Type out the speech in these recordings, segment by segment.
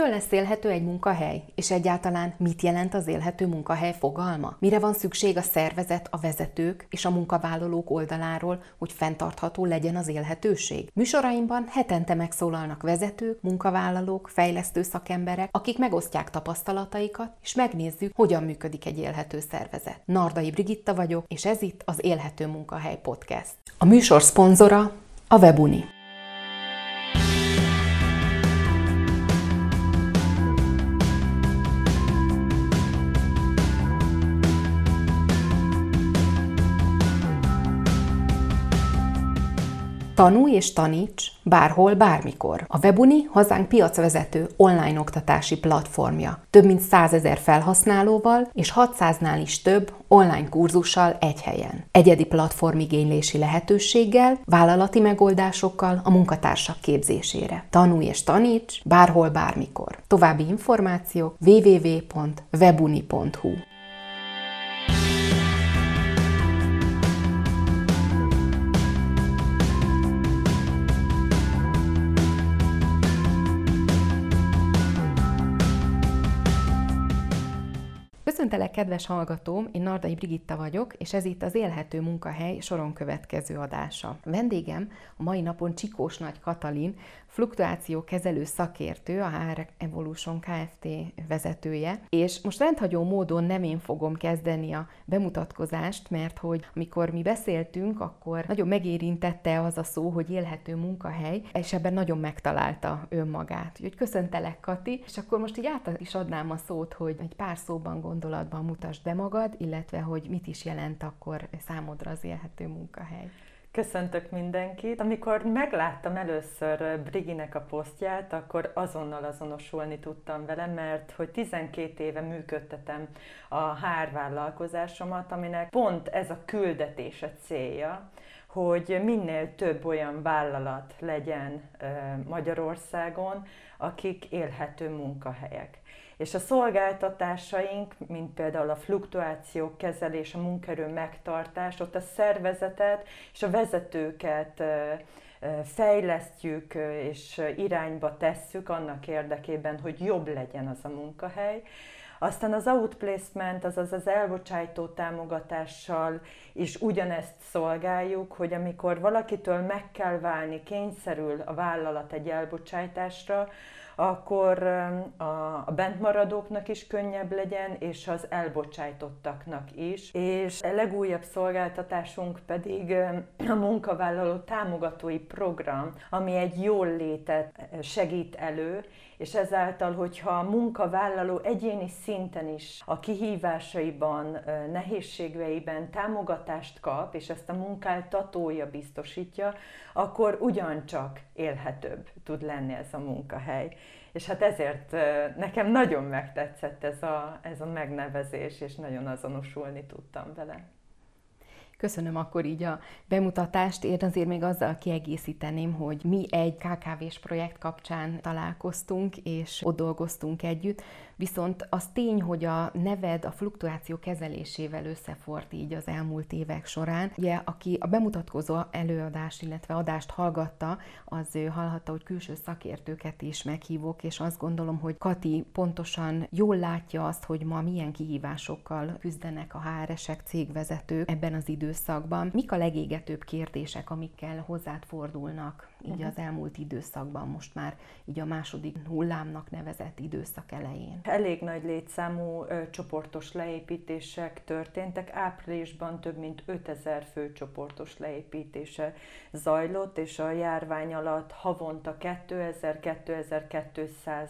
Mitől lesz élhető egy munkahely? És egyáltalán mit jelent az élhető munkahely fogalma? Mire van szükség a szervezet, a vezetők és a munkavállalók oldaláról, hogy fenntartható legyen az élhetőség? Műsoraimban hetente megszólalnak vezetők, munkavállalók, fejlesztő szakemberek, akik megosztják tapasztalataikat, és megnézzük, hogyan működik egy élhető szervezet. Nardai Brigitta vagyok, és ez itt az Élhető Munkahely Podcast. A műsor szponzora a Webuni. Tanulj és taníts bárhol, bármikor. A Webuni hazánk piacvezető online oktatási platformja. Több mint 100 ezer felhasználóval és 600-nál is több online kurzussal egy helyen. Egyedi platformigénylési lehetőséggel, vállalati megoldásokkal a munkatársak képzésére. Tanulj és taníts bárhol, bármikor. További információk www.webuni.hu Kedves hallgatóm, én Nardai Brigitta vagyok, és ez itt az Élhető Munkahely soron következő adása. Vendégem a mai napon Csikós Nagy Katalin, fluktuációkezelő szakértő, a HR Evolution Kft. vezetője, és most rendhagyó módon nem én fogom kezdeni a bemutatkozást, mert hogy amikor mi beszéltünk, akkor nagyon megérintette az a szó, hogy élhető munkahely, és ebben nagyon megtalálta önmagát. Úgyhogy köszöntelek, Kati, és akkor most így át is adnám a szót, hogy egy pár szóban gondolatban mutasd be magad, illetve hogy mit is jelent akkor számodra az élhető munkahely. Köszöntök mindenkit. Amikor megláttam először Briginek a posztját, akkor azonnal azonosulni tudtam vele, mert hogy 12 éve működtetem a HR vállalkozásomat, aminek pont ez a küldetése célja, hogy minél több olyan vállalat legyen Magyarországon, akik élhető munkahelyek és a szolgáltatásaink, mint például a fluktuációk kezelés, a munkerő megtartás, ott a szervezetet és a vezetőket fejlesztjük és irányba tesszük annak érdekében, hogy jobb legyen az a munkahely. Aztán az outplacement, azaz az elbocsájtó támogatással is ugyanezt szolgáljuk, hogy amikor valakitől meg kell válni, kényszerül a vállalat egy elbocsájtásra, akkor a bentmaradóknak is könnyebb legyen, és az elbocsájtottaknak is. És a legújabb szolgáltatásunk pedig a munkavállaló támogatói program, ami egy jól létet segít elő, és ezáltal, hogyha a munkavállaló egyéni szinten is a kihívásaiban, nehézségeiben támogatást kap, és ezt a munkáltatója biztosítja, akkor ugyancsak élhetőbb tud lenni ez a munkahely. És hát ezért nekem nagyon megtetszett ez a, ez a megnevezés, és nagyon azonosulni tudtam vele. Köszönöm akkor így a bemutatást. Én azért még azzal kiegészíteném, hogy mi egy KKV-s projekt kapcsán találkoztunk, és ott dolgoztunk együtt, viszont az tény, hogy a neved a fluktuáció kezelésével összefort így az elmúlt évek során. Ugye, aki a bemutatkozó előadást, illetve adást hallgatta, az ő hallhatta, hogy külső szakértőket is meghívok, és azt gondolom, hogy Kati pontosan jól látja azt, hogy ma milyen kihívásokkal küzdenek a HR-esek, cégvezetők ebben az időszakban. Mik a legégetőbb kérdések, amikkel hozzád fordulnak így uh-huh. az elmúlt időszakban, most már így a második hullámnak nevezett időszak elején? Elég nagy létszámú ö, csoportos leépítések történtek. Áprilisban több mint 5000 fő csoportos leépítése zajlott, és a járvány alatt havonta 2000-2200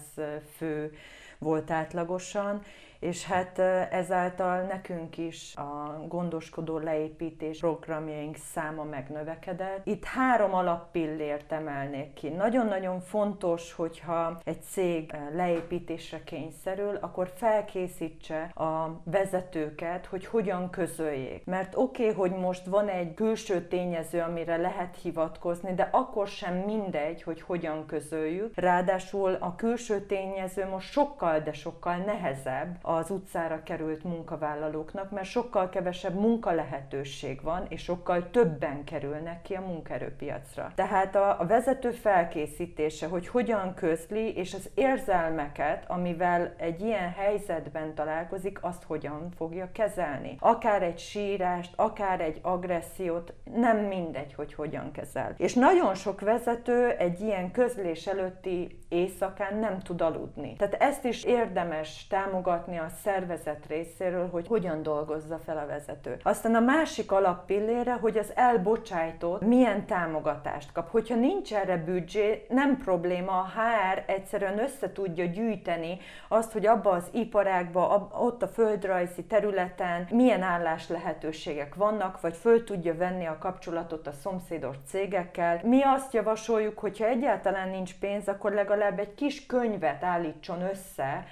fő volt átlagosan, és hát ezáltal nekünk is a gondoskodó leépítés programjaink száma megnövekedett. Itt három alappillért emelnék ki. Nagyon-nagyon fontos, hogyha egy cég leépítésre kényszerül, akkor felkészítse a vezetőket, hogy hogyan közöljék. Mert oké, okay, hogy most van egy külső tényező, amire lehet hivatkozni, de akkor sem mindegy, hogy hogyan közöljük. Ráadásul a külső tényező most sokkal de sokkal nehezebb az utcára került munkavállalóknak, mert sokkal kevesebb munkalehetőség van, és sokkal többen kerülnek ki a munkaerőpiacra. Tehát a, a vezető felkészítése, hogy hogyan közli, és az érzelmeket, amivel egy ilyen helyzetben találkozik, azt hogyan fogja kezelni. Akár egy sírást, akár egy agressziót, nem mindegy, hogy hogyan kezel. És nagyon sok vezető egy ilyen közlés előtti éjszakán nem tud aludni. Tehát ezt is érdemes támogatni a szervezet részéről, hogy hogyan dolgozza fel a vezető. Aztán a másik alappillére, hogy az elbocsájtott milyen támogatást kap. Hogyha nincs erre büdzsé, nem probléma, a HR egyszerűen össze tudja gyűjteni azt, hogy abba az iparágba, ott a földrajzi területen milyen állás lehetőségek vannak, vagy föl tudja venni a kapcsolatot a szomszédos cégekkel. Mi azt javasoljuk, hogyha egyáltalán nincs pénz, akkor legalább egy kis könyvet állítson össze,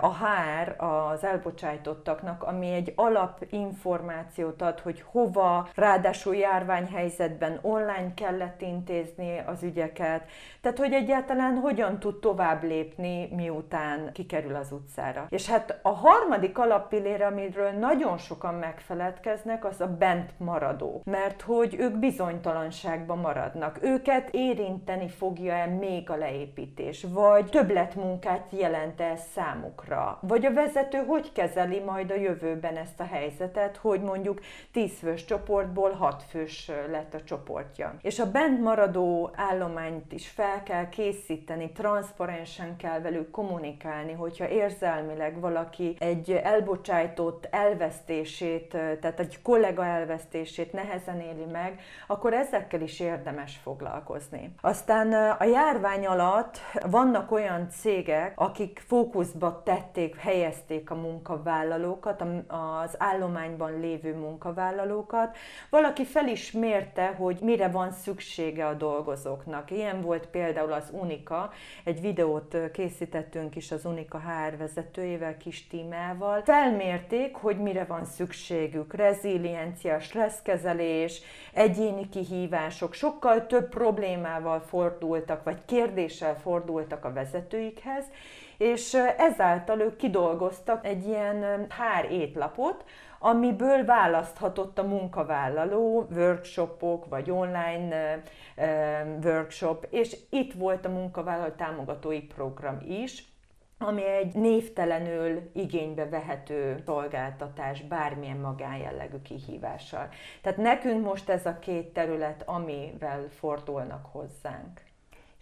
a HR az elbocsájtottaknak, ami egy alapinformációt ad, hogy hova, ráadásul járványhelyzetben online kellett intézni az ügyeket, tehát hogy egyáltalán hogyan tud tovább lépni, miután kikerül az utcára. És hát a harmadik alappillére, amiről nagyon sokan megfeledkeznek, az a bent maradó. Mert hogy ők bizonytalanságban maradnak. Őket érinteni fogja-e még a leépítés, vagy többletmunkát jelent -e számukra számukra? Vagy a vezető hogy kezeli majd a jövőben ezt a helyzetet, hogy mondjuk 10 fős csoportból 6 fős lett a csoportja. És a bent maradó állományt is fel kell készíteni, transzparensen kell velük kommunikálni, hogyha érzelmileg valaki egy elbocsájtott elvesztését, tehát egy kollega elvesztését nehezen éli meg, akkor ezekkel is érdemes foglalkozni. Aztán a járvány alatt vannak olyan cégek, akik fókuszba tették, helyezték a munkavállalókat, az állományban lévő munkavállalókat. Valaki fel is mérte, hogy mire van szüksége a dolgozóknak. Ilyen volt például az Unika, egy videót készítettünk is az Unika HR vezetőjével, kis tímával. Felmérték, hogy mire van szükségük. Reziliencia, stresszkezelés, egyéni kihívások, sokkal több problémával fordultak, vagy kérdéssel fordultak a vezetőikhez, és ezáltal ők kidolgoztak egy ilyen hár étlapot, amiből választhatott a munkavállaló workshopok, vagy online workshop, és itt volt a munkavállaló támogatói program is, ami egy névtelenül igénybe vehető szolgáltatás bármilyen magánjellegű kihívással. Tehát nekünk most ez a két terület, amivel fordulnak hozzánk.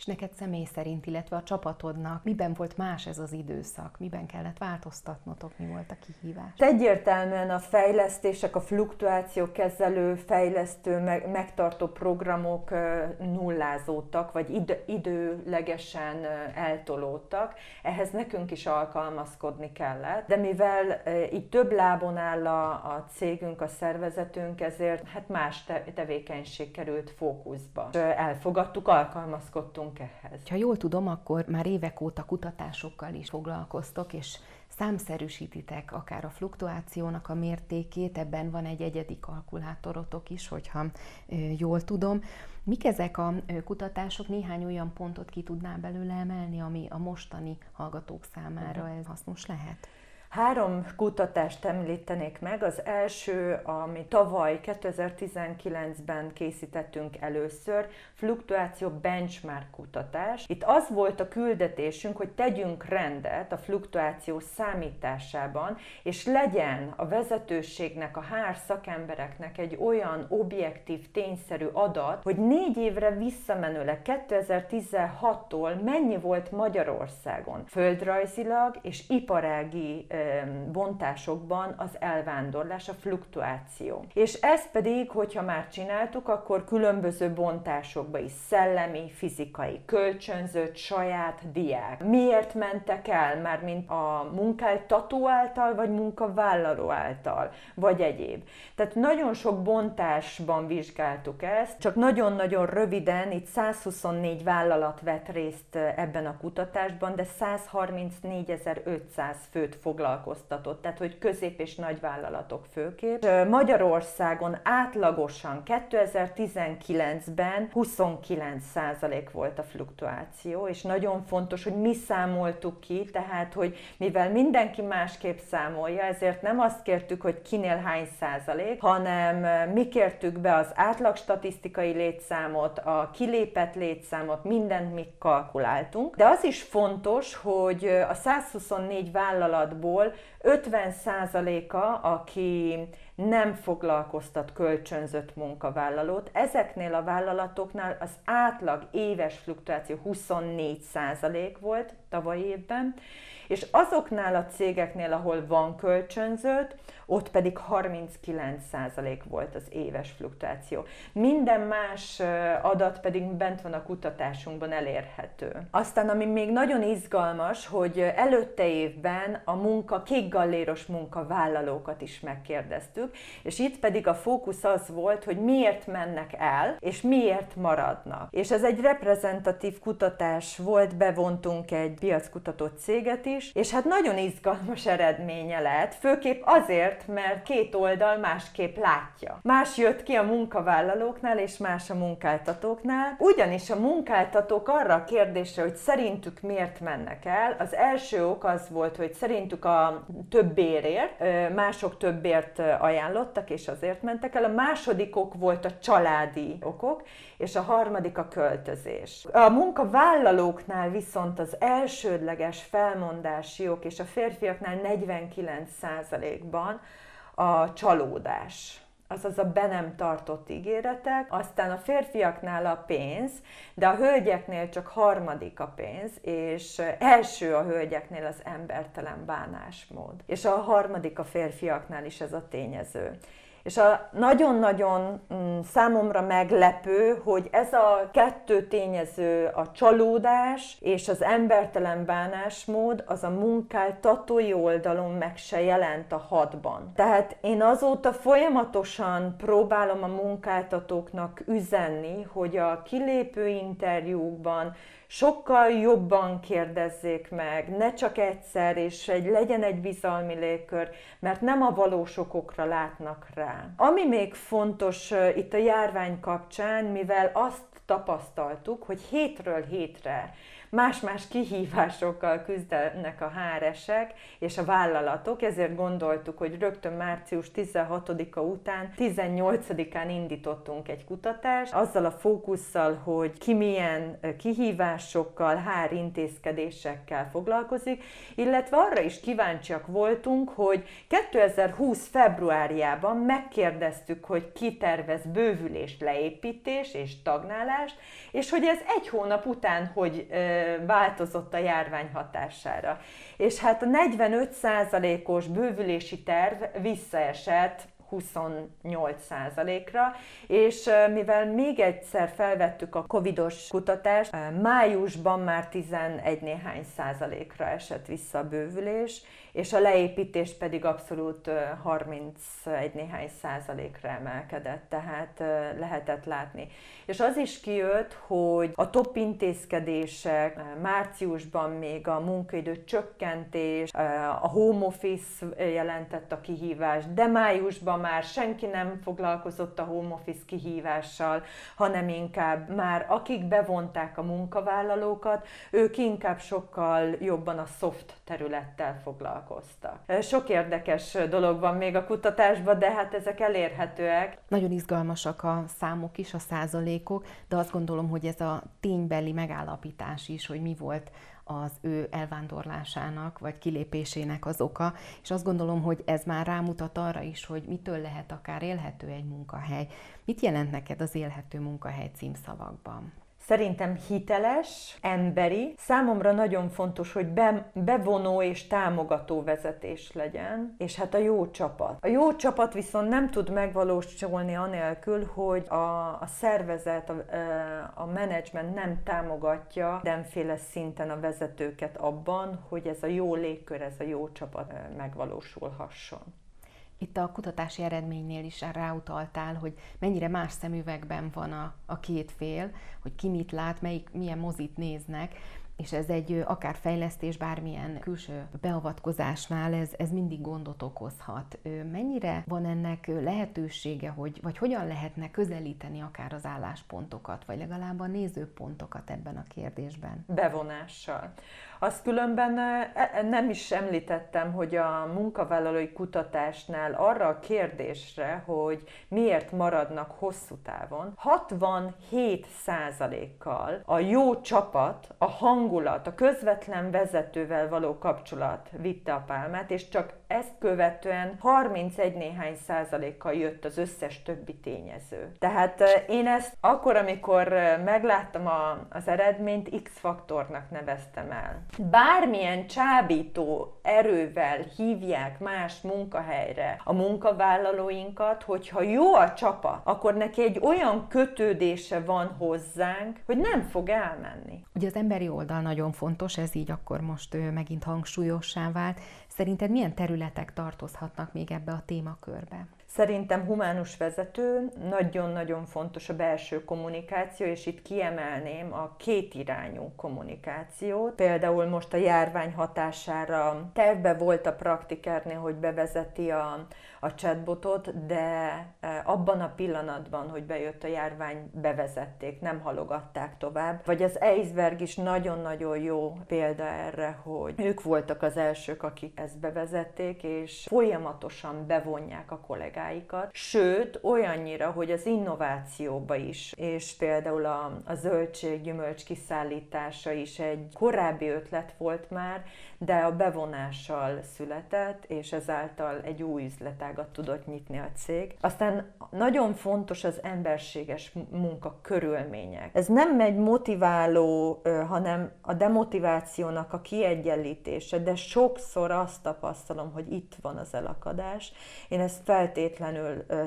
És neked személy szerint, illetve a csapatodnak miben volt más ez az időszak? Miben kellett változtatnotok? Mi volt a kihívás? Egyértelműen a fejlesztések, a fluktuáció kezelő, fejlesztő, meg, megtartó programok nullázódtak, vagy id- időlegesen eltolódtak. Ehhez nekünk is alkalmazkodni kellett. De mivel így több lábon áll a, a cégünk, a szervezetünk, ezért hát más te- tevékenység került fókuszba. Elfogadtuk, alkalmazkodtunk jutunk ehhez. Ha jól tudom, akkor már évek óta kutatásokkal is foglalkoztok, és számszerűsítitek akár a fluktuációnak a mértékét, ebben van egy egyedi kalkulátorotok is, hogyha jól tudom. Mik ezek a kutatások? Néhány olyan pontot ki tudnál belőle emelni, ami a mostani hallgatók számára ez hasznos lehet? Három kutatást említenék meg. Az első, ami tavaly 2019-ben készítettünk először, fluktuáció benchmark kutatás. Itt az volt a küldetésünk, hogy tegyünk rendet a fluktuáció számításában, és legyen a vezetőségnek, a hár szakembereknek egy olyan objektív, tényszerű adat, hogy négy évre visszamenőleg 2016-tól mennyi volt Magyarországon földrajzilag és iparági bontásokban az elvándorlás, a fluktuáció. És ezt pedig, hogyha már csináltuk, akkor különböző bontásokba is szellemi, fizikai, kölcsönzött, saját, diák. Miért mentek el, már mint a munkáltató által, vagy munkavállaló által, vagy egyéb. Tehát nagyon sok bontásban vizsgáltuk ezt, csak nagyon-nagyon röviden, itt 124 vállalat vett részt ebben a kutatásban, de 134.500 főt foglalt foglalkoztatott, tehát hogy közép- és nagy főképp. Magyarországon átlagosan 2019-ben 29% volt a fluktuáció, és nagyon fontos, hogy mi számoltuk ki, tehát hogy mivel mindenki másképp számolja, ezért nem azt kértük, hogy kinél hány százalék, hanem mi kértük be az átlag statisztikai létszámot, a kilépett létszámot, mindent mi kalkuláltunk. De az is fontos, hogy a 124 vállalatból 50%-a, aki nem foglalkoztat kölcsönzött munkavállalót. Ezeknél a vállalatoknál az átlag éves fluktuáció 24% volt tavaly évben, és azoknál a cégeknél, ahol van kölcsönzött, ott pedig 39% volt az éves fluktuáció. Minden más adat pedig bent van a kutatásunkban elérhető. Aztán, ami még nagyon izgalmas, hogy előtte évben a munka, kékgalléros munkavállalókat is megkérdeztük, és itt pedig a fókusz az volt, hogy miért mennek el, és miért maradnak. És ez egy reprezentatív kutatás volt, bevontunk egy piackutató céget is, és hát nagyon izgalmas eredménye lett, főképp azért, mert két oldal másképp látja. Más jött ki a munkavállalóknál, és más a munkáltatóknál. Ugyanis a munkáltatók arra a kérdésre, hogy szerintük miért mennek el, az első ok az volt, hogy szerintük a több bérért, mások többért ajánlottak, és azért mentek el. A második ok volt a családi okok, és a harmadik a költözés. A munkavállalóknál viszont az elsődleges felmondási ok, és a férfiaknál 49%-ban a csalódás azaz a be nem tartott ígéretek, aztán a férfiaknál a pénz, de a hölgyeknél csak harmadik a pénz, és első a hölgyeknél az embertelen bánásmód. És a harmadik a férfiaknál is ez a tényező. És a nagyon-nagyon mm, számomra meglepő, hogy ez a kettő tényező, a csalódás és az embertelen bánásmód, az a munkáltatói oldalon meg se jelent a hatban. Tehát én azóta folyamatosan próbálom a munkáltatóknak üzenni, hogy a kilépő interjúkban sokkal jobban kérdezzék meg, ne csak egyszer, és egy, legyen egy bizalmi légkör, mert nem a valós okokra látnak rá. Ami még fontos itt a járvány kapcsán, mivel azt tapasztaltuk, hogy hétről hétre más-más kihívásokkal küzdenek a HRS-ek és a vállalatok, ezért gondoltuk, hogy rögtön március 16-a után 18-án indítottunk egy kutatást, azzal a fókusszal, hogy ki milyen kihívásokkal, HR intézkedésekkel foglalkozik, illetve arra is kíváncsiak voltunk, hogy 2020 februárjában megkérdeztük, hogy ki tervez bővülést, leépítés és tagnálást, és hogy ez egy hónap után, hogy változott a járvány hatására. És hát a 45%-os bővülési terv visszaesett 28%-ra, és mivel még egyszer felvettük a covidos kutatást, májusban már 11 néhány százalékra esett vissza a bővülés, és a leépítés pedig abszolút 31 néhány százalékra emelkedett, tehát lehetett látni. És az is kijött, hogy a top intézkedések, márciusban még a munkaidő csökkentés, a home office jelentett a kihívást, de májusban már senki nem foglalkozott a home office kihívással, hanem inkább már akik bevonták a munkavállalókat, ők inkább sokkal jobban a soft területtel foglalkoztak. Sok érdekes dolog van még a kutatásban, de hát ezek elérhetőek. Nagyon izgalmasak a számok is, a százalékok, de azt gondolom, hogy ez a ténybeli megállapítás is, hogy mi volt az ő elvándorlásának vagy kilépésének az oka, és azt gondolom, hogy ez már rámutat arra is, hogy mitől lehet akár élhető egy munkahely. Mit jelent neked az élhető munkahely címszavakban? Szerintem hiteles, emberi. Számomra nagyon fontos, hogy be, bevonó és támogató vezetés legyen, és hát a jó csapat. A jó csapat viszont nem tud megvalósulni anélkül, hogy a, a szervezet, a, a menedzsment nem támogatja mindenféle szinten a vezetőket abban, hogy ez a jó légkör, ez a jó csapat megvalósulhasson. Itt a kutatási eredménynél is ráutaltál, hogy mennyire más szemüvegben van a, a két fél, hogy ki mit lát, melyik, milyen mozit néznek. És ez egy akár fejlesztés, bármilyen külső beavatkozásnál ez, ez mindig gondot okozhat. Mennyire van ennek lehetősége, hogy, vagy hogyan lehetne közelíteni akár az álláspontokat, vagy legalább a nézőpontokat ebben a kérdésben? Bevonással. Azt különben e, e, nem is említettem, hogy a munkavállalói kutatásnál arra a kérdésre, hogy miért maradnak hosszú távon, 67%-kal a jó csapat, a hangulat, a közvetlen vezetővel való kapcsolat vitte a pálmát, és csak ezt követően 31 néhány százalékkal jött az összes többi tényező. Tehát én ezt akkor, amikor megláttam a, az eredményt, X-faktornak neveztem el. Bármilyen csábító erővel hívják más munkahelyre a munkavállalóinkat, hogyha jó a csapat, akkor neki egy olyan kötődése van hozzánk, hogy nem fog elmenni. Ugye az emberi oldal nagyon fontos, ez így akkor most megint hangsúlyossá vált. Szerinted milyen területek tartozhatnak még ebbe a témakörbe? Szerintem humánus vezető, nagyon-nagyon fontos a belső kommunikáció, és itt kiemelném a kétirányú kommunikációt. Például most a járvány hatására tervbe volt a praktikernél, hogy bevezeti a, a chatbotot, de e, abban a pillanatban, hogy bejött a járvány, bevezették, nem halogatták tovább. Vagy az Eisberg is nagyon-nagyon jó példa erre, hogy ők voltak az elsők, akik ezt bevezették, és folyamatosan bevonják a kollégáikat, sőt, olyannyira, hogy az innovációba is, és például a, a zöldség-gyümölcs kiszállítása is egy korábbi ötlet volt már, de a bevonással született, és ezáltal egy új üzletágat tudott nyitni a cég. Aztán nagyon fontos az emberséges munka körülmények. Ez nem egy motiváló, hanem a demotivációnak a kiegyenlítése, de sokszor azt tapasztalom, hogy itt van az elakadás. Én ezt feltétlenül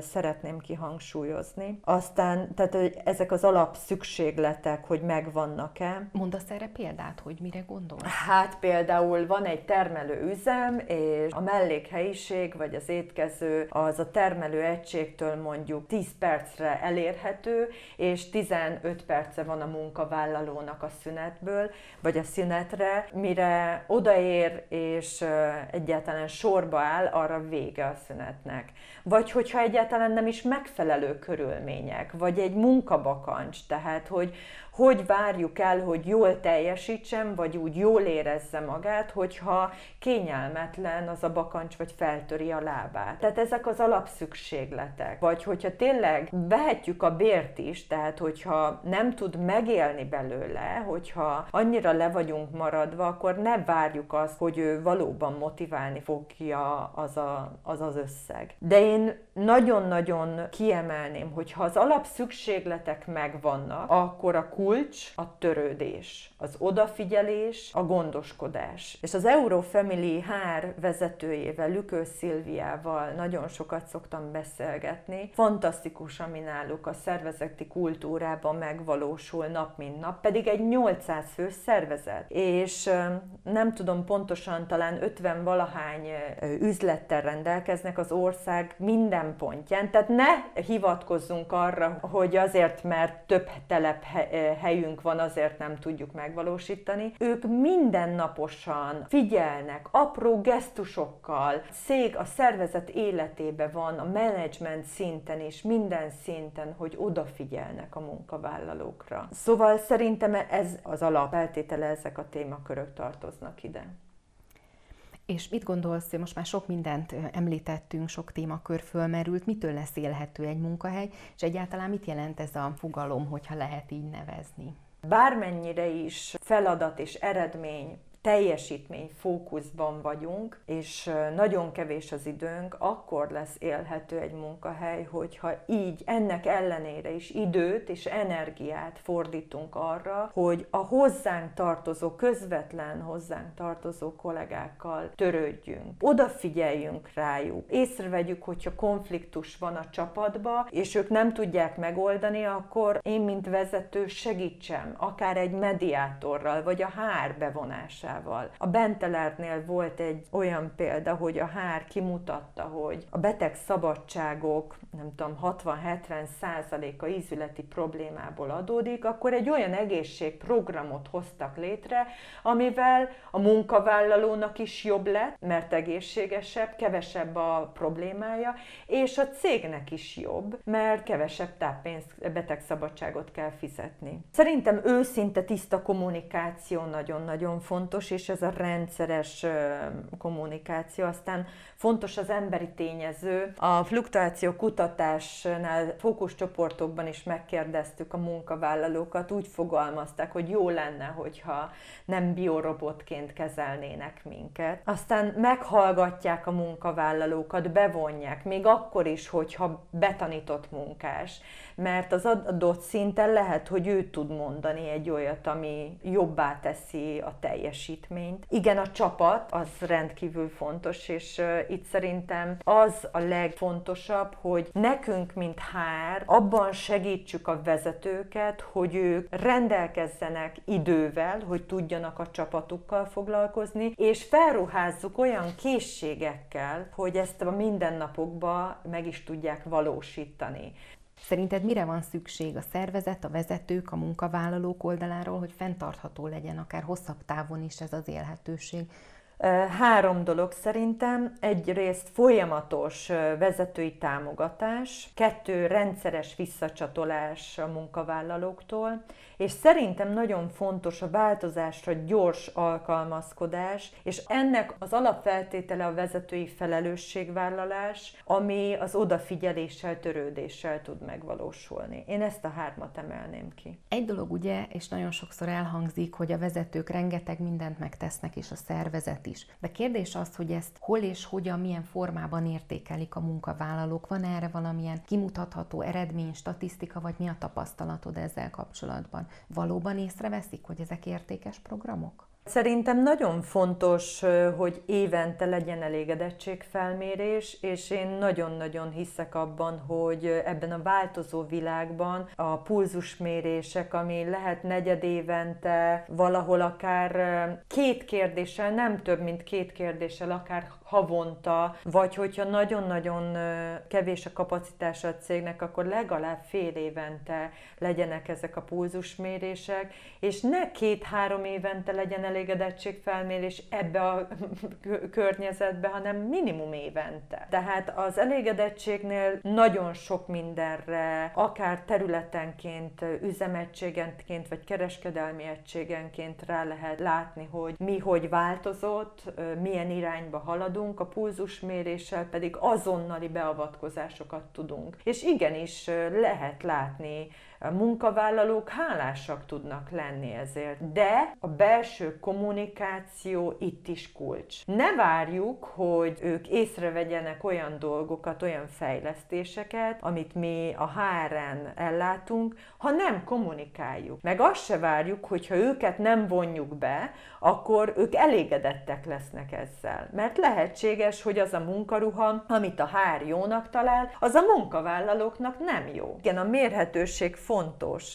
szeretném kihangsúlyozni. Aztán, tehát hogy ezek az alapszükségletek, hogy megvannak-e. Mondasz erre példát, hogy mire gondolsz? Hát például van egy termelő üzem, és a mellékhelyiség, vagy az étkező az a termelő egységtől mondjuk 10 percre elérhető, és 15 perce van a munkavállalónak a szünetből, vagy a szünetre, mire odaér és egyáltalán sorba áll, arra vége a szünetnek. Vagy hogyha egyáltalán nem is megfelelő körülmények, vagy egy munkabakancs, tehát hogy hogy várjuk el, hogy jól teljesítsem, vagy úgy jól érezze magát, hogyha kényelmetlen az a bakancs, vagy feltöri a lábát. Tehát ezek az alapszükségletek. Vagy hogyha tényleg vehetjük a bért is, tehát hogyha nem tud megélni belőle, hogyha annyira le vagyunk maradva, akkor ne várjuk azt, hogy ő valóban motiválni fogja az a, az, az összeg. De én nagyon-nagyon kiemelném, hogy ha az alapszükségletek megvannak, akkor a kulcs a törődés, az odafigyelés, a gondoskodás. És az Eurofamily HR vezetőjével, Lükő Szilviával nagyon sokat szoktam beszélgetni. Fantasztikus, ami náluk a szervezeti kultúrában megvalósul nap mint nap, pedig egy 800 fős szervezet. És nem tudom pontosan, talán 50 valahány üzlettel rendelkeznek az ország minden pontján. Tehát ne hivatkozzunk arra, hogy azért, mert több telep helyünk van, azért nem tudjuk megvalósítani. Ők mindennaposan figyelnek, apró gesztusokkal, szég a szervezet életébe van, a menedzsment szinten és minden szinten, hogy odafigyelnek a munkavállalókra. Szóval szerintem ez az alapfeltétele, ezek a témakörök tartoznak ide. És mit gondolsz, most már sok mindent említettünk, sok témakör fölmerült, mitől lesz élhető egy munkahely, és egyáltalán mit jelent ez a fogalom, hogyha lehet így nevezni? Bármennyire is feladat és eredmény teljesítmény fókuszban vagyunk, és nagyon kevés az időnk, akkor lesz élhető egy munkahely, hogyha így ennek ellenére is időt és energiát fordítunk arra, hogy a hozzánk tartozó, közvetlen hozzánk tartozó kollégákkal törődjünk, odafigyeljünk rájuk, észrevegyük, hogyha konfliktus van a csapatba, és ők nem tudják megoldani, akkor én, mint vezető segítsem, akár egy mediátorral, vagy a HR bevonásával hatásával. A Bentelernél volt egy olyan példa, hogy a hár kimutatta, hogy a beteg szabadságok, nem tudom, 60-70 százaléka ízületi problémából adódik, akkor egy olyan egészségprogramot hoztak létre, amivel a munkavállalónak is jobb lett, mert egészségesebb, kevesebb a problémája, és a cégnek is jobb, mert kevesebb táppénz, betegszabadságot kell fizetni. Szerintem őszinte, tiszta kommunikáció nagyon-nagyon fontos, és ez a rendszeres kommunikáció. Aztán fontos az emberi tényező. A fluktuáció kutatásnál fókuszcsoportokban is megkérdeztük a munkavállalókat, úgy fogalmazták, hogy jó lenne, hogyha nem biorobotként kezelnének minket. Aztán meghallgatják a munkavállalókat, bevonják, még akkor is, hogyha betanított munkás mert az adott szinten lehet, hogy ő tud mondani egy olyat, ami jobbá teszi a teljesítményt. Igen, a csapat az rendkívül fontos, és itt szerintem az a legfontosabb, hogy nekünk, mint hár, abban segítsük a vezetőket, hogy ők rendelkezzenek idővel, hogy tudjanak a csapatukkal foglalkozni, és felruházzuk olyan készségekkel, hogy ezt a mindennapokban meg is tudják valósítani. Szerinted mire van szükség a szervezet, a vezetők, a munkavállalók oldaláról, hogy fenntartható legyen akár hosszabb távon is ez az élhetőség? Három dolog szerintem. Egyrészt folyamatos vezetői támogatás, kettő rendszeres visszacsatolás a munkavállalóktól, és szerintem nagyon fontos a változásra gyors alkalmazkodás, és ennek az alapfeltétele a vezetői felelősségvállalás, ami az odafigyeléssel, törődéssel tud megvalósulni. Én ezt a hármat emelném ki. Egy dolog ugye, és nagyon sokszor elhangzik, hogy a vezetők rengeteg mindent megtesznek, és a szervezet is. De kérdés az, hogy ezt hol és hogyan, milyen formában értékelik a munkavállalók. Van erre valamilyen kimutatható eredmény, statisztika, vagy mi a tapasztalatod ezzel kapcsolatban? Valóban észreveszik, hogy ezek értékes programok? Szerintem nagyon fontos, hogy évente legyen elégedettségfelmérés, és én nagyon-nagyon hiszek abban, hogy ebben a változó világban a pulzusmérések, ami lehet negyed évente, valahol akár két kérdéssel, nem több, mint két kérdéssel, akár havonta, vagy hogyha nagyon-nagyon kevés a kapacitása a cégnek, akkor legalább fél évente legyenek ezek a pulzusmérések, és ne két-három évente legyen elégedettségfelmérés ebbe a környezetbe, hanem minimum évente. Tehát az elégedettségnél nagyon sok mindenre, akár területenként, üzemegységenként, vagy kereskedelmi egységenként rá lehet látni, hogy mi hogy változott, milyen irányba haladunk, tudunk, a pulzusméréssel pedig azonnali beavatkozásokat tudunk. És igenis lehet látni a munkavállalók hálásak tudnak lenni ezért. De a belső kommunikáció itt is kulcs. Ne várjuk, hogy ők észrevegyenek olyan dolgokat, olyan fejlesztéseket, amit mi a HR-en ellátunk, ha nem kommunikáljuk. Meg azt se várjuk, hogy ha őket nem vonjuk be, akkor ők elégedettek lesznek ezzel. Mert lehetséges, hogy az a munkaruha, amit a HR jónak talál, az a munkavállalóknak nem jó. Igen, a mérhetőség fontos.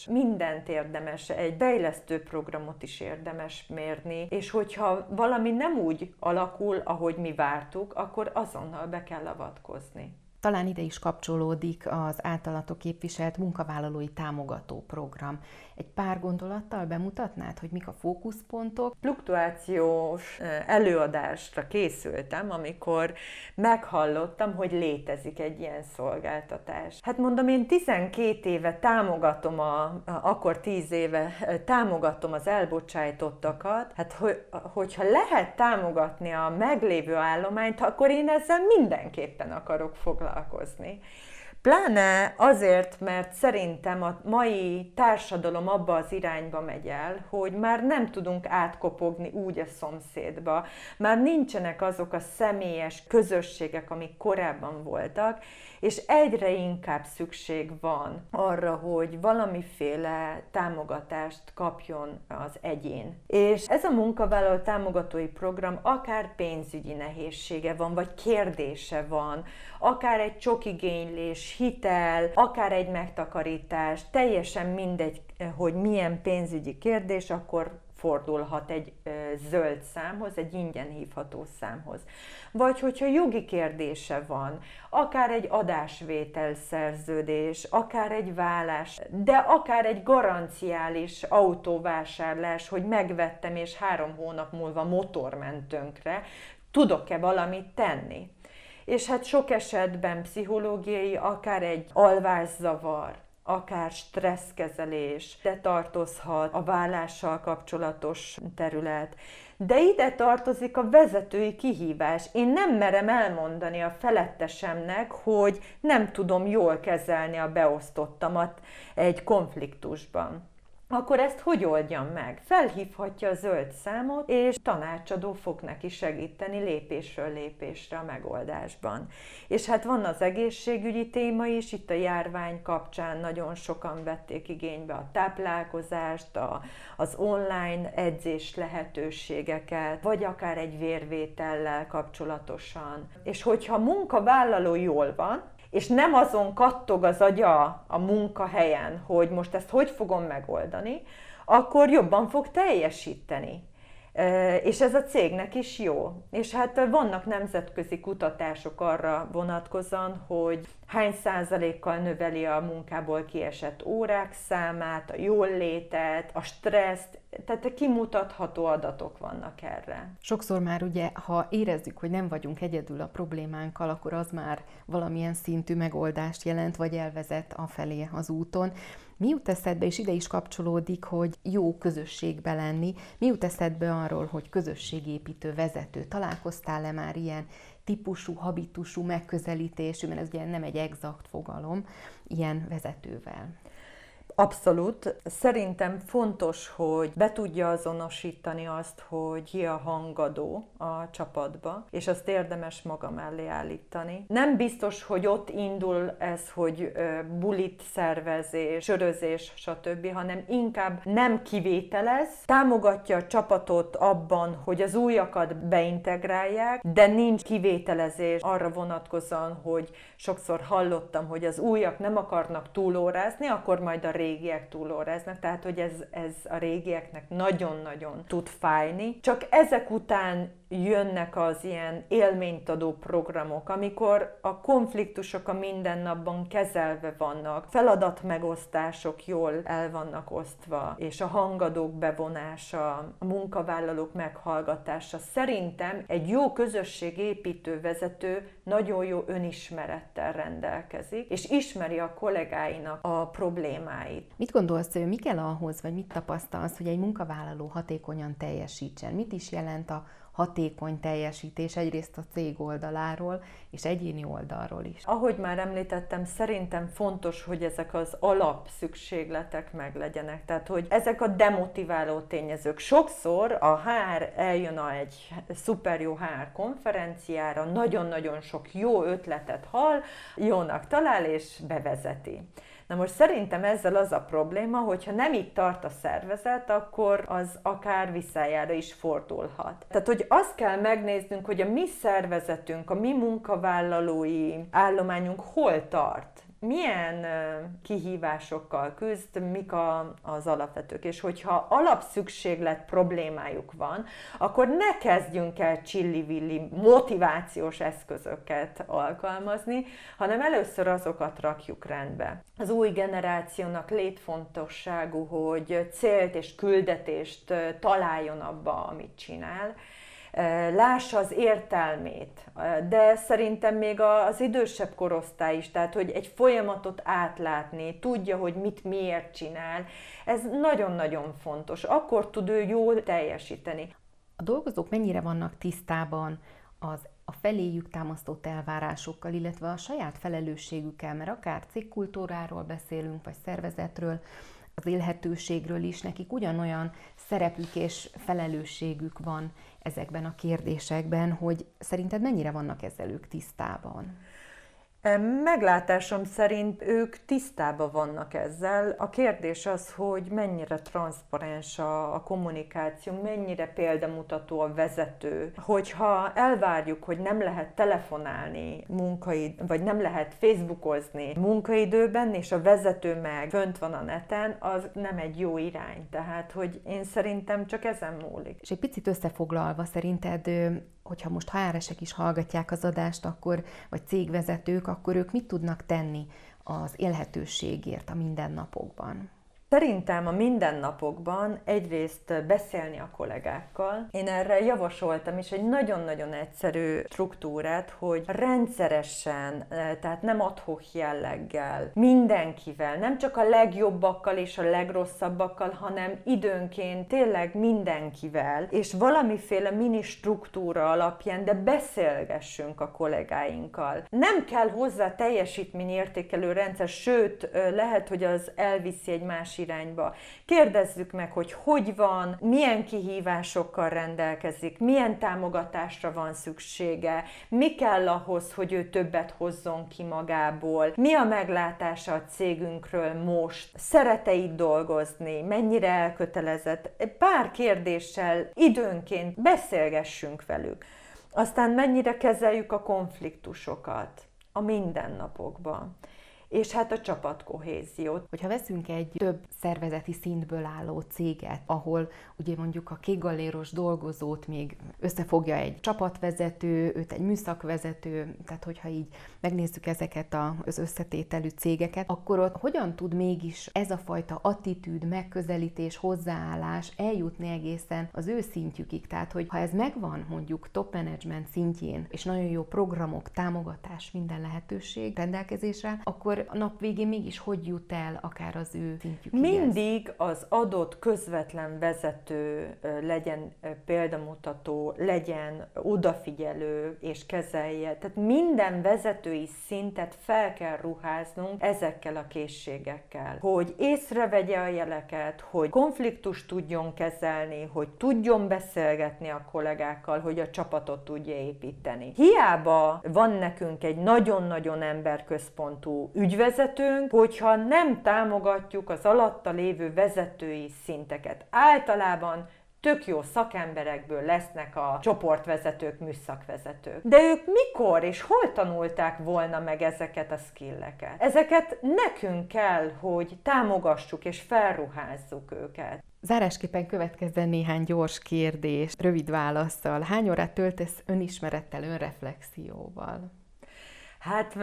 Mindent érdemes, egy fejlesztő programot is érdemes mérni, és hogyha valami nem úgy alakul, ahogy mi vártuk, akkor azonnal be kell avatkozni. Talán ide is kapcsolódik az általatok képviselt munkavállalói támogató program. Egy pár gondolattal bemutatnád, hogy mik a fókuszpontok? Fluktuációs előadásra készültem, amikor meghallottam, hogy létezik egy ilyen szolgáltatás. Hát mondom, én 12 éve támogatom, a, akkor 10 éve támogatom az elbocsájtottakat, hát hogy, hogyha lehet támogatni a meglévő állományt, akkor én ezzel mindenképpen akarok foglalkozni. Pláne azért, mert szerintem a mai társadalom abba az irányba megy el, hogy már nem tudunk átkopogni úgy a szomszédba, már nincsenek azok a személyes közösségek, amik korábban voltak, és egyre inkább szükség van arra, hogy valamiféle támogatást kapjon az egyén. És ez a munkavállaló támogatói program akár pénzügyi nehézsége van, vagy kérdése van, akár egy csokigénylés, hitel, akár egy megtakarítás, teljesen mindegy, hogy milyen pénzügyi kérdés, akkor fordulhat egy zöld számhoz, egy ingyen hívható számhoz. Vagy hogyha jogi kérdése van, akár egy adásvétel szerződés, akár egy vállás, de akár egy garanciális autóvásárlás, hogy megvettem és három hónap múlva motor ment tönkre, tudok-e valamit tenni? És hát sok esetben pszichológiai, akár egy alvászavar, akár stresszkezelés, de tartozhat a vállással kapcsolatos terület. De ide tartozik a vezetői kihívás. Én nem merem elmondani a felettesemnek, hogy nem tudom jól kezelni a beosztottamat egy konfliktusban akkor ezt hogy oldjam meg? Felhívhatja a zöld számot, és tanácsadó fog neki segíteni lépésről lépésre a megoldásban. És hát van az egészségügyi téma is, itt a járvány kapcsán nagyon sokan vették igénybe a táplálkozást, a, az online edzés lehetőségeket, vagy akár egy vérvétellel kapcsolatosan. És hogyha munkavállaló jól van, és nem azon kattog az agya a munkahelyen, hogy most ezt hogy fogom megoldani, akkor jobban fog teljesíteni. És ez a cégnek is jó. És hát vannak nemzetközi kutatások arra vonatkozóan, hogy hány százalékkal növeli a munkából kiesett órák számát, a jól létet, a stresszt, tehát kimutatható adatok vannak erre. Sokszor már ugye, ha érezzük, hogy nem vagyunk egyedül a problémánkkal, akkor az már valamilyen szintű megoldást jelent, vagy elvezet a felé az úton. Mi jut eszedbe, és ide is kapcsolódik, hogy jó közösségbe lenni, mi jut eszedbe arról, hogy közösségépítő vezető? Találkoztál-e már ilyen típusú, habitusú megközelítésű, mert ez ugye nem egy exakt fogalom, ilyen vezetővel? Abszolút. Szerintem fontos, hogy be tudja azonosítani azt, hogy ki a hangadó a csapatba, és azt érdemes maga mellé állítani. Nem biztos, hogy ott indul ez, hogy bulit szervezés, sörözés, stb., hanem inkább nem kivételez, támogatja a csapatot abban, hogy az újakat beintegrálják, de nincs kivételezés arra vonatkozóan, hogy sokszor hallottam, hogy az újak nem akarnak túlórázni, akkor majd a régiek túlóráznak, tehát hogy ez, ez a régieknek nagyon-nagyon tud fájni. Csak ezek után jönnek az ilyen élményt adó programok, amikor a konfliktusok a mindennapban kezelve vannak, feladatmegosztások jól el vannak osztva, és a hangadók bevonása, a munkavállalók meghallgatása. Szerintem egy jó közösségépítő vezető nagyon jó önismerettel rendelkezik, és ismeri a kollégáinak a problémáit. Mit gondolsz, hogy mi kell ahhoz, vagy mit tapasztalsz, hogy egy munkavállaló hatékonyan teljesítsen? Mit is jelent a hatékony teljesítés egyrészt a cég oldaláról, és egyéni oldalról is. Ahogy már említettem, szerintem fontos, hogy ezek az alapszükségletek meglegyenek. Tehát, hogy ezek a demotiváló tényezők. Sokszor a HR eljön a egy szuper jó HR konferenciára, nagyon-nagyon sok jó ötletet hall, jónak talál és bevezeti. Na most szerintem ezzel az a probléma, hogyha nem itt tart a szervezet, akkor az akár visszájára is fordulhat. Tehát, hogy azt kell megnéznünk, hogy a mi szervezetünk, a mi munkavállalói állományunk hol tart milyen kihívásokkal küzd, mik a, az alapvetők. És hogyha alapszükséglet problémájuk van, akkor ne kezdjünk el csillivilli motivációs eszközöket alkalmazni, hanem először azokat rakjuk rendbe. Az új generációnak létfontosságú, hogy célt és küldetést találjon abba, amit csinál, lássa az értelmét, de szerintem még az idősebb korosztály is, tehát hogy egy folyamatot átlátni, tudja, hogy mit miért csinál, ez nagyon-nagyon fontos. Akkor tud ő jól teljesíteni. A dolgozók mennyire vannak tisztában az a feléjük támasztott elvárásokkal, illetve a saját felelősségükkel, mert akár cégkultúráról beszélünk, vagy szervezetről, az élhetőségről is, nekik ugyanolyan szerepük és felelősségük van ezekben a kérdésekben, hogy szerinted mennyire vannak ezzel ők tisztában? Meglátásom szerint ők tisztában vannak ezzel. A kérdés az, hogy mennyire transzparens a, a kommunikáció, mennyire példamutató a vezető. Hogyha elvárjuk, hogy nem lehet telefonálni munkaid, vagy nem lehet facebookozni munkaidőben, és a vezető meg fönt van a neten, az nem egy jó irány. Tehát, hogy én szerintem csak ezen múlik. És egy picit összefoglalva, szerinted hogyha most HR-esek is hallgatják az adást, akkor, vagy cégvezetők, akkor ők mit tudnak tenni az élhetőségért a mindennapokban? Szerintem a mindennapokban egyrészt beszélni a kollégákkal. Én erre javasoltam is egy nagyon-nagyon egyszerű struktúrát, hogy rendszeresen, eh, tehát nem adhok jelleggel, mindenkivel, nem csak a legjobbakkal és a legrosszabbakkal, hanem időnként tényleg mindenkivel, és valamiféle mini struktúra alapján, de beszélgessünk a kollégáinkkal. Nem kell hozzá teljesítményértékelő rendszer, sőt, eh, lehet, hogy az elviszi egy másik irányba. Kérdezzük meg, hogy hogy van, milyen kihívásokkal rendelkezik, milyen támogatásra van szüksége, mi kell ahhoz, hogy ő többet hozzon ki magából, mi a meglátása a cégünkről most, szerete itt dolgozni, mennyire elkötelezett. Pár kérdéssel időnként beszélgessünk velük. Aztán mennyire kezeljük a konfliktusokat a mindennapokban és hát a csapatkohéziót. Hogyha veszünk egy több szervezeti szintből álló céget, ahol ugye mondjuk a kékgaléros dolgozót még összefogja egy csapatvezető, őt egy műszakvezető, tehát hogyha így megnézzük ezeket az összetételű cégeket, akkor ott hogyan tud mégis ez a fajta attitűd, megközelítés, hozzáállás eljutni egészen az ő szintjükig. Tehát, hogy ha ez megvan mondjuk top management szintjén, és nagyon jó programok, támogatás, minden lehetőség rendelkezésre, akkor a nap végén mégis hogy jut el akár az ő szintjük? Mindig az adott közvetlen vezető legyen példamutató, legyen odafigyelő és kezelje. Tehát minden vezetői szintet fel kell ruháznunk ezekkel a készségekkel. Hogy észrevegye a jeleket, hogy konfliktust tudjon kezelni, hogy tudjon beszélgetni a kollégákkal, hogy a csapatot tudja építeni. Hiába van nekünk egy nagyon-nagyon emberközpontú ügy ügyvezetőnk, hogyha nem támogatjuk az alatta lévő vezetői szinteket. Általában tök jó szakemberekből lesznek a csoportvezetők, műszakvezetők. De ők mikor és hol tanulták volna meg ezeket a skilleket? Ezeket nekünk kell, hogy támogassuk és felruházzuk őket. Zárásképpen következzen néhány gyors kérdés, rövid válaszsal. Hány órát töltesz önismerettel, önreflexióval? Hát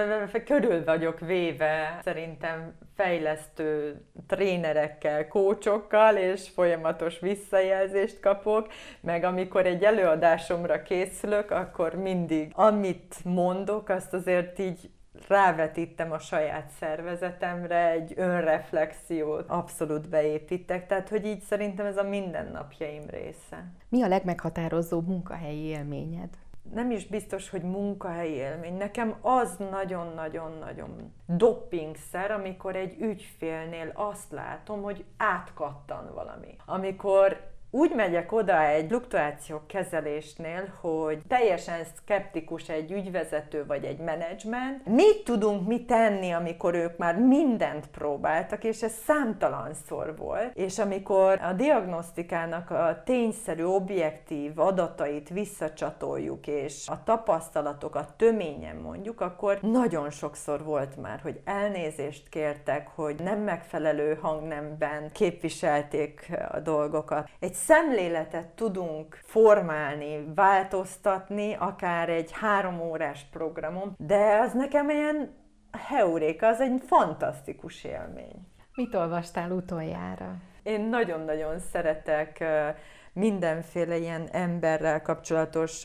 körül vagyok véve szerintem fejlesztő trénerekkel, kócsokkal, és folyamatos visszajelzést kapok, meg amikor egy előadásomra készülök, akkor mindig amit mondok, azt azért így rávetítem a saját szervezetemre, egy önreflexiót abszolút beépítek, tehát hogy így szerintem ez a mindennapjaim része. Mi a legmeghatározóbb munkahelyi élményed? Nem is biztos, hogy munkahelyi élmény. Nekem az nagyon-nagyon-nagyon doppingszer, amikor egy ügyfélnél azt látom, hogy átkattan valami. Amikor úgy megyek oda egy fluktuáció kezelésnél, hogy teljesen skeptikus egy ügyvezető vagy egy menedzsment. Mit tudunk mi tenni, amikor ők már mindent próbáltak, és ez számtalanszor volt. És amikor a diagnosztikának a tényszerű, objektív adatait visszacsatoljuk, és a tapasztalatokat töményen mondjuk, akkor nagyon sokszor volt már, hogy elnézést kértek, hogy nem megfelelő hangnemben képviselték a dolgokat. Egy szemléletet tudunk formálni, változtatni, akár egy három órás programon, de az nekem ilyen heuréka, az egy fantasztikus élmény. Mit olvastál utoljára? Én nagyon-nagyon szeretek mindenféle ilyen emberrel kapcsolatos,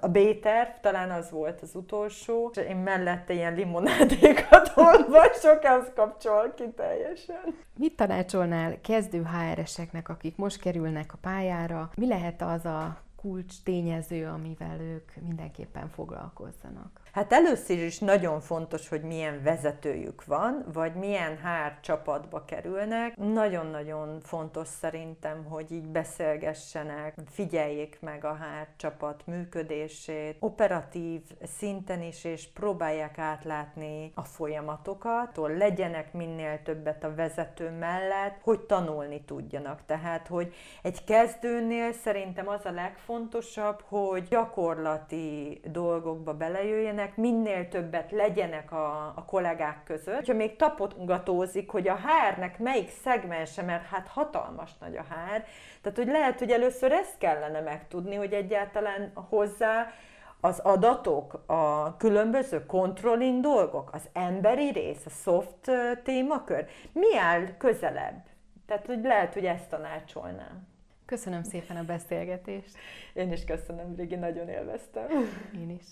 a B-terv, talán az volt az utolsó, és én mellette ilyen limonádékat olvasok, az kapcsol ki teljesen. Mit tanácsolnál kezdő HR-eseknek, akik most kerülnek a pályára? Mi lehet az a kulcs tényező, amivel ők mindenképpen foglalkozzanak? Hát először is nagyon fontos, hogy milyen vezetőjük van, vagy milyen hár csapatba kerülnek. Nagyon-nagyon fontos szerintem, hogy így beszélgessenek, figyeljék meg a hár csapat működését, operatív szinten is, és próbálják átlátni a folyamatokat, legyenek minél többet a vezető mellett, hogy tanulni tudjanak. Tehát, hogy egy kezdőnél szerintem az a legfontosabb, hogy gyakorlati dolgokba belejöjjenek, legyenek, minél többet legyenek a, a kollégák között. Ha még tapogatózik, hogy a hárnek melyik szegmense, mert hát hatalmas nagy a hár, tehát hogy lehet, hogy először ezt kellene megtudni, hogy egyáltalán hozzá az adatok, a különböző controlling dolgok, az emberi rész, a soft témakör, mi áll közelebb? Tehát, hogy lehet, hogy ezt tanácsolnám. Köszönöm szépen a beszélgetést. Én is köszönöm, Rigi, nagyon élveztem. Én is.